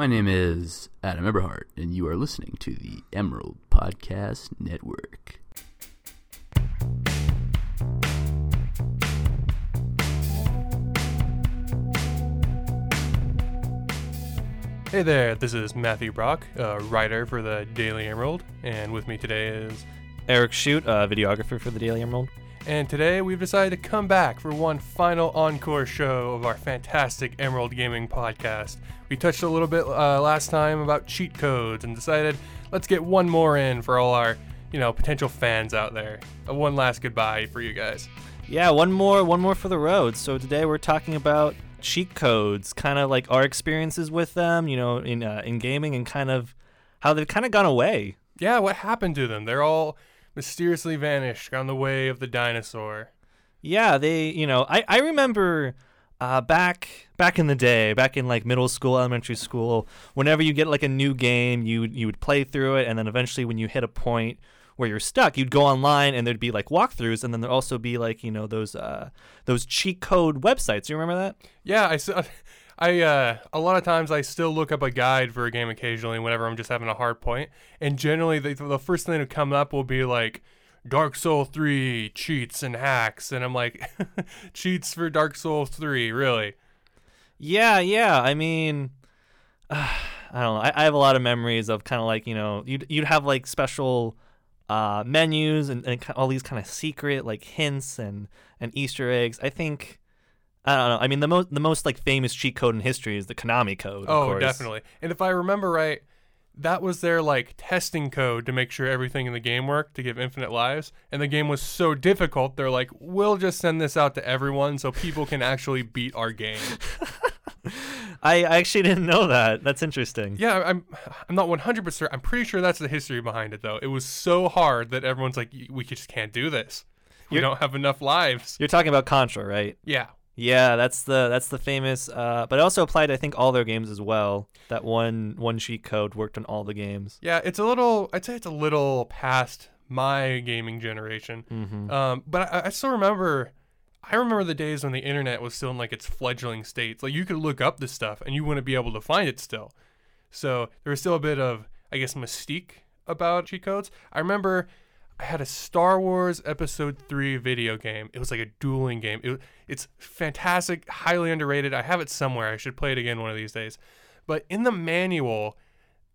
My name is Adam Eberhart, and you are listening to the Emerald Podcast Network. Hey there, this is Matthew Brock, a writer for the Daily Emerald, and with me today is. Eric Shoot, a videographer for the Daily Emerald. And today we've decided to come back for one final encore show of our fantastic Emerald Gaming podcast. We touched a little bit uh, last time about cheat codes and decided let's get one more in for all our, you know, potential fans out there. A one last goodbye for you guys. Yeah, one more, one more for the road. So today we're talking about cheat codes, kind of like our experiences with them, you know, in uh, in gaming, and kind of how they've kind of gone away. Yeah, what happened to them? They're all mysteriously vanished on the way of the dinosaur. Yeah, they, you know, I I remember. Uh, back back in the day, back in like middle school, elementary school, whenever you get like a new game, you you would play through it, and then eventually, when you hit a point where you're stuck, you'd go online and there'd be like walkthroughs, and then there'd also be like you know those uh those cheat code websites. You remember that? Yeah, I s- I uh, a lot of times I still look up a guide for a game occasionally whenever I'm just having a hard point, and generally the, the first thing to come up will be like Dark Soul 3 cheats and hacks, and I'm like, cheats for Dark Souls 3, really? Yeah, yeah. I mean, uh, I don't know. I, I have a lot of memories of kind of like you know you'd you'd have like special uh, menus and, and all these kind of secret like hints and and Easter eggs. I think. I don't know. I mean, the most the most like famous cheat code in history is the Konami code. of Oh, course. definitely. And if I remember right, that was their like testing code to make sure everything in the game worked to give infinite lives. And the game was so difficult, they're like, we'll just send this out to everyone so people can actually beat our game. I, I actually didn't know that. That's interesting. Yeah, I'm I'm not 100%. I'm pretty sure that's the history behind it though. It was so hard that everyone's like we just can't do this. We You're- don't have enough lives. You're talking about Contra, right? Yeah. Yeah, that's the that's the famous. Uh, but it also applied, I think, all their games as well. That one one cheat code worked on all the games. Yeah, it's a little I'd say it's a little past my gaming generation. Mm-hmm. Um, but I, I still remember I remember the days when the internet was still in like its fledgling states. Like you could look up this stuff and you wouldn't be able to find it still. So there was still a bit of I guess mystique about cheat codes. I remember I had a Star Wars Episode 3 video game. It was like a dueling game. It, it's fantastic, highly underrated. I have it somewhere. I should play it again one of these days. But in the manual,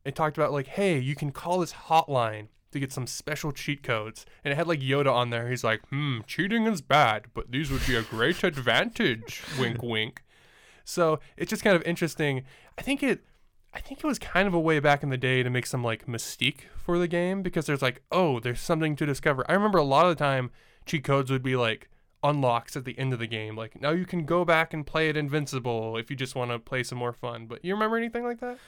it talked about like, hey, you can call this hotline to get some special cheat codes. And it had like Yoda on there. He's like, hmm, cheating is bad, but these would be a great advantage. wink, wink. So it's just kind of interesting. I think it I think it was kind of a way back in the day to make some like mystique for the game because there's like, oh, there's something to discover. I remember a lot of the time cheat codes would be like unlocks at the end of the game. Like now you can go back and play it invincible if you just want to play some more fun. But you remember anything like that?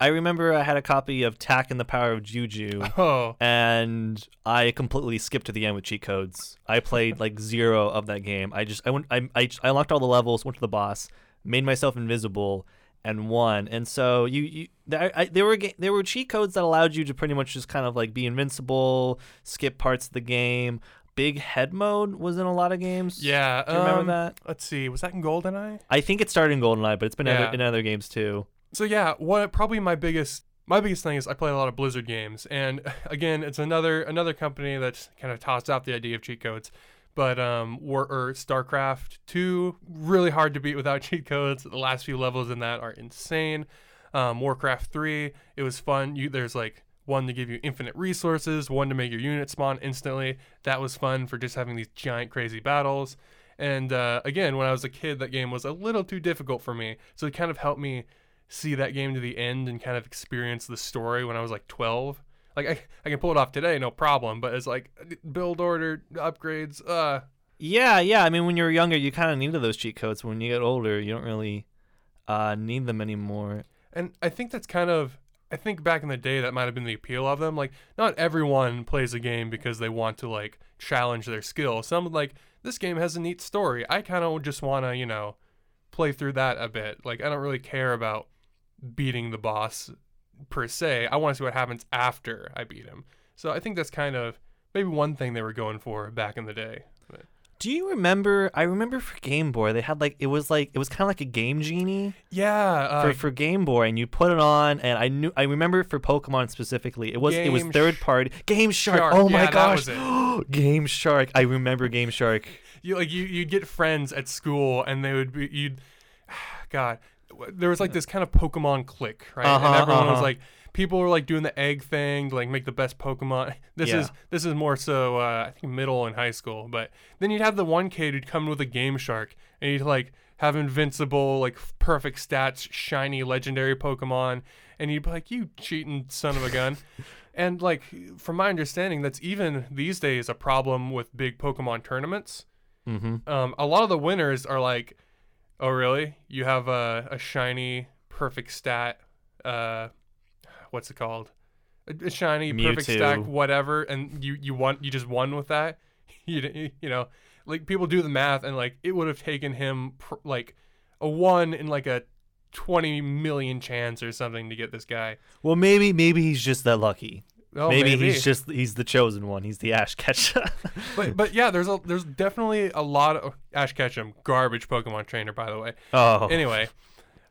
I remember I had a copy of Tak and the Power of Juju, Oh, and I completely skipped to the end with cheat codes. I played like zero of that game. I just I went I I, I unlocked all the levels, went to the boss, made myself invisible, and won. And so you you there, I, there were there were cheat codes that allowed you to pretty much just kind of like be invincible, skip parts of the game. Big head mode was in a lot of games. yeah. Do you remember um, that? Let's see. Was that in GoldenEye? I think it started in GoldenEye, but it's been Yeah. other, in other games too. So yeah, what probably my biggest my biggest thing is I play a lot of Blizzard games, and again, it's another another company that's kind of tossed out the idea of cheat codes. But um, War or StarCraft two really hard to beat without cheat codes. The last few levels in that are insane. Um, Warcraft three, it was fun. You there's like one to give you infinite resources, one to make your unit spawn instantly. That was fun for just having these giant crazy battles. And uh, again, when I was a kid, that game was a little too difficult for me. So it kind of helped me see that game to the end and kind of experience the story when I was like 12. Like I, I can pull it off today, no problem. But it's like build order, upgrades. Uh, Yeah, yeah. I mean, when you're younger, you kind of needed those cheat codes. When you get older, you don't really uh, need them anymore. and I think that's kind of. I think back in the day that might have been the appeal of them. Like not everyone plays a game because they want to like challenge their skill. Some like this game has a neat story. I kind of just want to you know play through that a bit. Like I don't really care about beating the boss per se. I want to see what happens after I beat him. So I think that's kind of maybe one thing they were going for back in the day. But, Do you remember? I remember for Game Boy, they had like it was like it was kind of like a Game Genie Yeah, uh, for, for Game Boy, and you put it on, and I knew I remember for Pokemon specifically, it was it was third party Game Shark. Shark, Oh my yeah, that gosh, Game Shark! I remember Game Shark. you like you you'd get friends at school and they would be you'd god there was like this kind of pokemon click, right? Uh-huh, and everyone was uh-huh. like people were like doing the egg thing to like make the best pokemon. This is this is more so uh, i think middle and high school but then you'd have the one kid who'd come with a game shark and he'd like have invincible like perfect stats shiny legendary pokemon and you'd be like you cheating son of a gun. And like from my understanding that's even these days a problem with big pokemon tournaments. Mm-hmm. um, a lot of the winners are like, oh really? You have a, a shiny perfect stat, uh, what's it called? A, a shiny perfect stack, whatever, and you you won, you just won with that. you you know, like people do the math, and like it would have taken him pr- like a one in like a twenty million chance or something to get this guy. Well, maybe maybe he's just that lucky. Oh, maybe, he's just he's the chosen one. He's the Ash Ketchum. But but yeah, there's a there's definitely a lot of Ash Ketchum, garbage Pokemon trainer by the way. oh, anyway,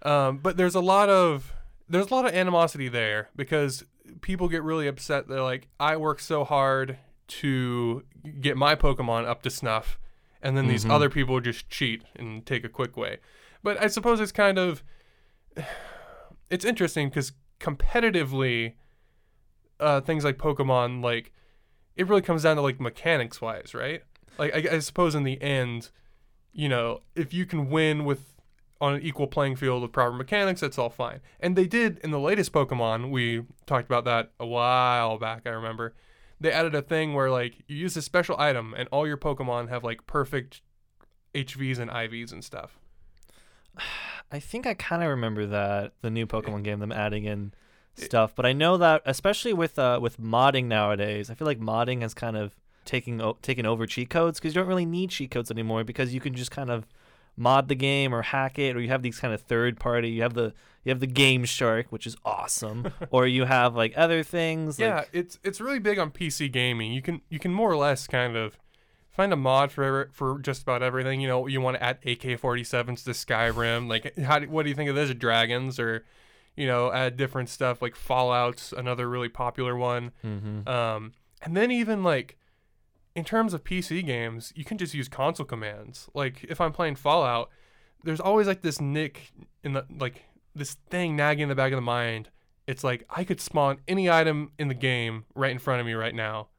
um, but there's a lot of there's a lot of animosity there because people get really upset. They're like, I work so hard to get my Pokemon up to snuff, and then these Mhm. other people just cheat and take a quick way. But I suppose it's kind of it's interesting because competitively, uh, things like Pokemon, like it really comes down to like mechanics wise, right? Like I, I suppose in the end, you know, if you can win with on an equal playing field with proper mechanics, that's all fine. And they did in the latest Pokemon. We talked about that a while back. I remember they added a thing where like you use a special item and all your Pokemon have like perfect EVs and IVs and stuff. I think I kind of remember that the new Pokemon game, them adding in stuff. But I know that especially with uh with modding nowadays, I feel like modding has kind of taking o- taken over cheat codes because you don't really need cheat codes anymore because you can just kind of mod the game or hack it or you have these kind of third party you have the you have the game shark which is awesome or you have like other things like, yeah, it's it's really big on PC gaming. You can you can more or less kind of find a mod for for just about everything. You know, you want to add AK-47s to Skyrim. Like, how do, what do you think of this? Dragons or you know, add different stuff like Fallout's another really popular one. Mhm. Um, and then even like in terms of PC games, you can just use console commands. Like if I'm playing Fallout, there's always like this nick in the like this thing nagging in the back of the mind. It's like I could spawn any item in the game right in front of me right now.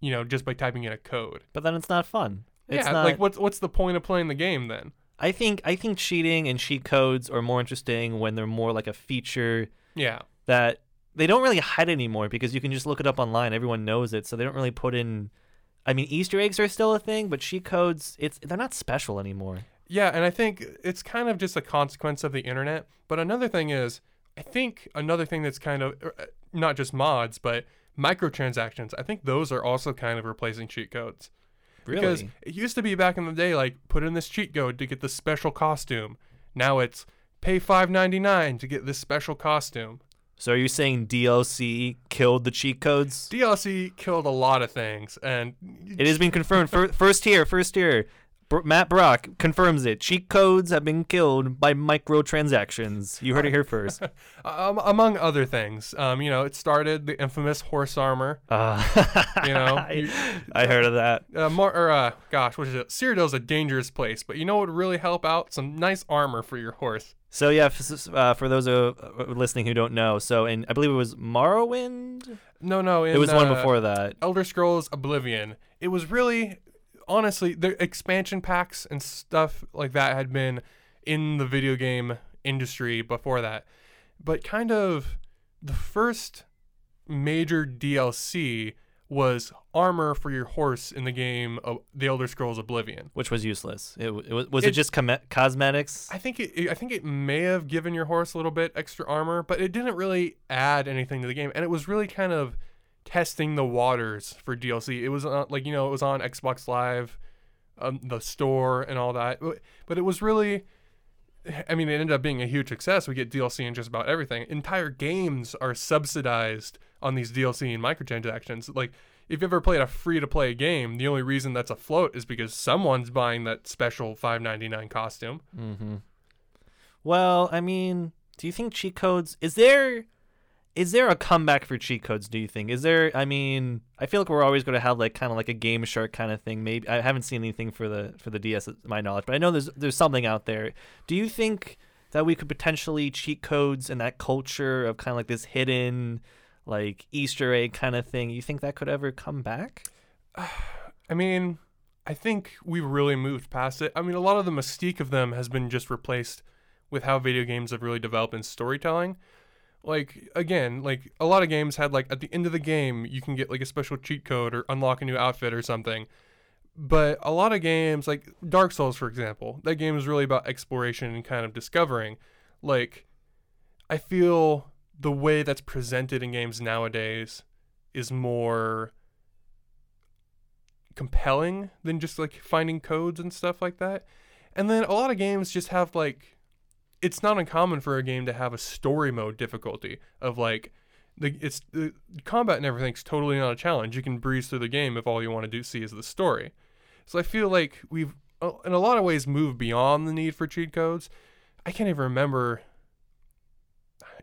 You know, just by typing in a code. but then it's not fun it's yeah, not like what's what's the point of playing the game then? I think I think cheating and cheat codes are more interesting when they're more like a feature Yeah. that they don't really hide anymore because you can just look it up online. Everyone knows it, so they don't really put in. I mean, Easter eggs are still a thing, but cheat codes, it's they're not special anymore. Yeah, and I think it's kind of just a consequence of the internet. But another thing is, I think another thing that's kind of uh, not just mods, but microtransactions. I think those are also kind of replacing cheat codes. Because it used to be back in the day, like put in this cheat code to get this special costume. Now it's pay five ninety nine to get this special costume. So are you saying DLC killed the cheat codes? DLC killed a lot of things, and It has been confirmed. First here, first here. Matt Brock confirms it. Cheat codes have been killed by microtransactions. You heard it here first. um, among other things, um, you know, it started the infamous horse armor. Uh, You know, I, you- I heard of that. uh, more or uh, gosh, what is it? Cyrodiil's a dangerous place, but you know what would really help out? Some nice armor for your horse. So yeah, f- uh, for those uh, listening who don't know, so in I believe it was Morrowind. No, no, in, it was one uh, before that. Elder Scrolls Oblivion. It was really, honestly, the expansion packs and stuff like that had been in the video game industry before that, but kind of the first major DLC was armor for your horse in the game of The Elder Scrolls Oblivion. which was useless. It, it was it, It- just com- cosmetics? I think it, I think it may have given your horse a little bit extra armor, but it didn't really add anything to the game, and it was really kind of testing the waters for DLC. It was uh, like you know it was on Xbox Live, um, the store, and all that, but- it was really. I mean, it ended up being a huge success. We get DLC in just about everything. Entire games are subsidized on these DLC and microtransactions. Like, if you ever played a free to play game, the only reason that's afloat is because someone's buying that special 5.99 costume. Mm-hmm. Well, I mean, do you think cheat codes? Is there, is there a comeback for cheat codes? Do you think? Is there? I mean, I feel like we're always going to have like kind of like a Game Shark kind of thing. Maybe I haven't seen anything for the for the DS, my knowledge, but I know there's there's something out there. Do you think that we could potentially cheat codes and that culture of kind of like this hidden, like Easter egg kind of thing? You think that could ever come back? I mean, I think we've really moved past it. I mean, a lot of the mystique of them has been just replaced with how video games have really developed in storytelling. Like again, like a lot of games had like at the end of the game you can get like a special cheat code or unlock a new outfit or something. But a lot of games, like Dark Souls for example, that game is really about exploration and kind of discovering. Like I feel the way that's presented in games nowadays is more compelling than just like finding codes and stuff like that. And then a lot of games just have like it's not uncommon for a game to have a story mode difficulty of like the it's the combat and everything's totally not a challenge. You can breeze through the game if all you want to do see is the story. So I feel like we've uh, in a lot of ways moved beyond the need for cheat codes. I can't even remember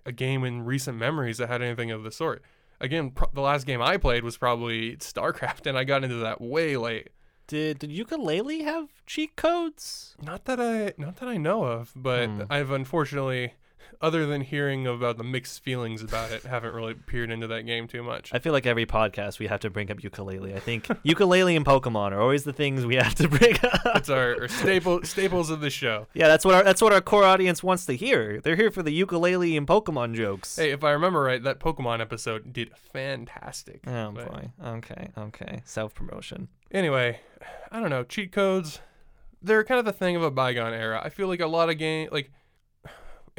a game in recent memories that had anything of the sort again, pro- the last game I played was probably StarCraft, and I got into that way late. Did did Yooka-Laylee have cheat codes? Not that I not that I know of, but Hmm. I've unfortunately, other than hearing about the mixed feelings about it, haven't really peered into that game too much. I feel like every podcast we have to bring up Yooka-Laylee. I think Yooka-Laylee and Pokemon are always the things we have to bring up. It's our, our staple staples of the show. Yeah, that's what our that's what our core audience wants to hear. They're here for the Yooka-Laylee and Pokemon jokes. Hey, if I remember right, that Pokemon episode did fantastic. Oh But boy. Okay. Okay. Self promotion. Anyway, I don't know. Cheat codes, they're kind of the thing of a bygone era. I feel like a lot of game, like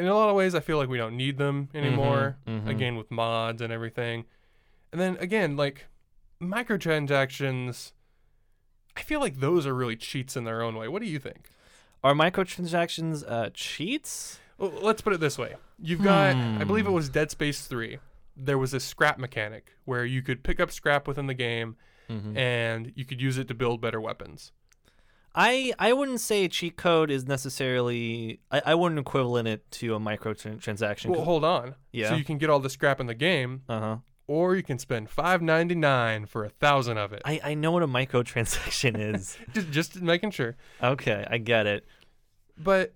in a lot of ways, I feel like we don't need them anymore. mhm. Again, with mods and everything. And then again, like microtransactions, I feel like those are really cheats in their own way. What do you think? Are microtransactions uh, cheats? Well, let's put it this way. You've got, I believe it Hmm. was Dead Space 3. There was a scrap mechanic where you could pick up scrap within the game Mhm. and you could use it to build better weapons. I I wouldn't say a cheat code is necessarily. I, I wouldn't equivalent it to a microtransaction. Well, hold on. Yeah. So you can get all the scrap in the game, uh huh. or you can spend five ninety nine for a thousand of it. I, I know what a microtransaction is. just just making sure. okay, I get it. But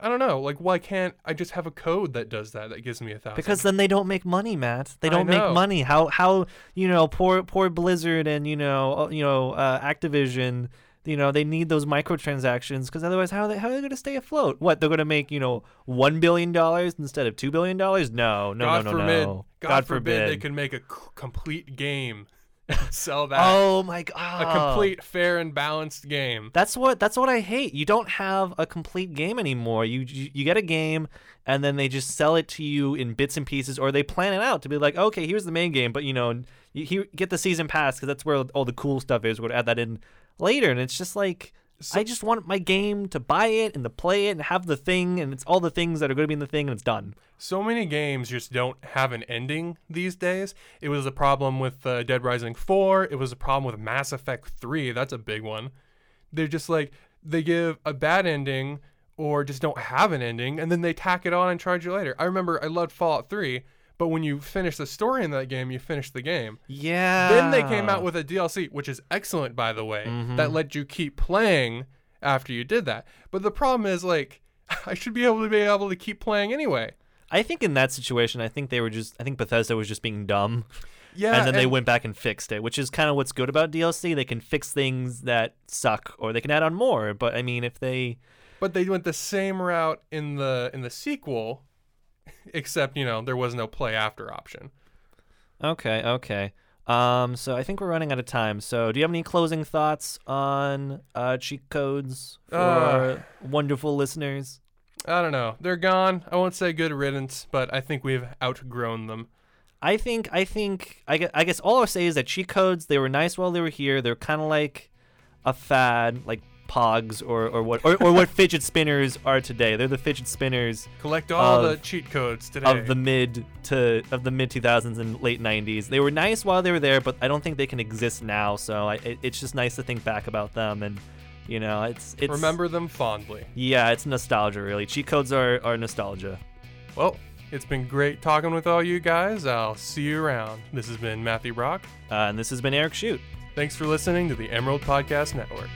I don't know. Like, why can't I just have a code that does that? That gives me a thousand. Because then they don't make money, Matt. They don't make money. How how you know poor poor Blizzard and you know uh, you know uh, Activision. You know they need those microtransactions because otherwise how are they how are they going to stay afloat? What they're going to make you know one billion dollars instead of two billion dollars? No, no, God no, no, God forbid. no. God, forbid. they could make a c- complete game, sell that. Oh my god! a complete, fair, and balanced game. That's what that's what I hate. You don't have a complete game anymore. You you, you get a game and then they just sell it to you in bits and pieces or they plan it out to be like, "Okay, here's the main game, but you know, you, you get the season pass cuz that's where all the cool stuff is. We're add that in later." And it's just like So- I just want my game to buy it and to play it and have the thing and it's all the things that are going to be in the thing and it's done. So many games just don't have an ending these days. It was a problem with uh, Dead Rising 4. It was a problem with Mass Effect 3. That's a big one. They're just like, they give a bad ending or just don't have an ending, and then they tack it on and charge you later. I remember I loved Fallout 3, but when you finish the story in that game, you finish the game. Yeah. Then they came out with a DLC, which is excellent, by the way, Mhm. that let you keep playing after you did that. But the problem is, like, I should be able to be able to keep playing anyway. I think in that situation, I think they were just I think Bethesda was just being dumb. Yeah, and then they went back and fixed it, which is kind of what's good about DLC. They can fix things that suck, or they can add on more. But I mean, if they, But they went the same route in the in the sequel, except you know there was no play after option. okay, okay. Um, so I think we're running out of time. So do you have any closing thoughts on uh, cheat codes for Uh. wonderful listeners? I don't know. They're gone. I won't say good riddance, but I think we've outgrown them. I think I think I guess, I guess all I'll say is that cheat codes they were nice while they were here. They're kind of like a fad, like pogs or, or what or, or what fidget spinners are today. They're the fidget spinners Collect all Of- the cheat codes today. of the mid to of the mid 2000s and late 90s. They were nice while they were there, but I don't think they can exist now. So I, it, it's just nice to think back about them and you know it's it's Remember them fondly. Yeah, it's nostalgia really. Cheat codes are are nostalgia. Well, it's been great talking with all you guys. I'll see you around. This has been Matthew Brock. Uh, and this has been Eric Shoot. Thanks for listening to the Emerald Podcast Network.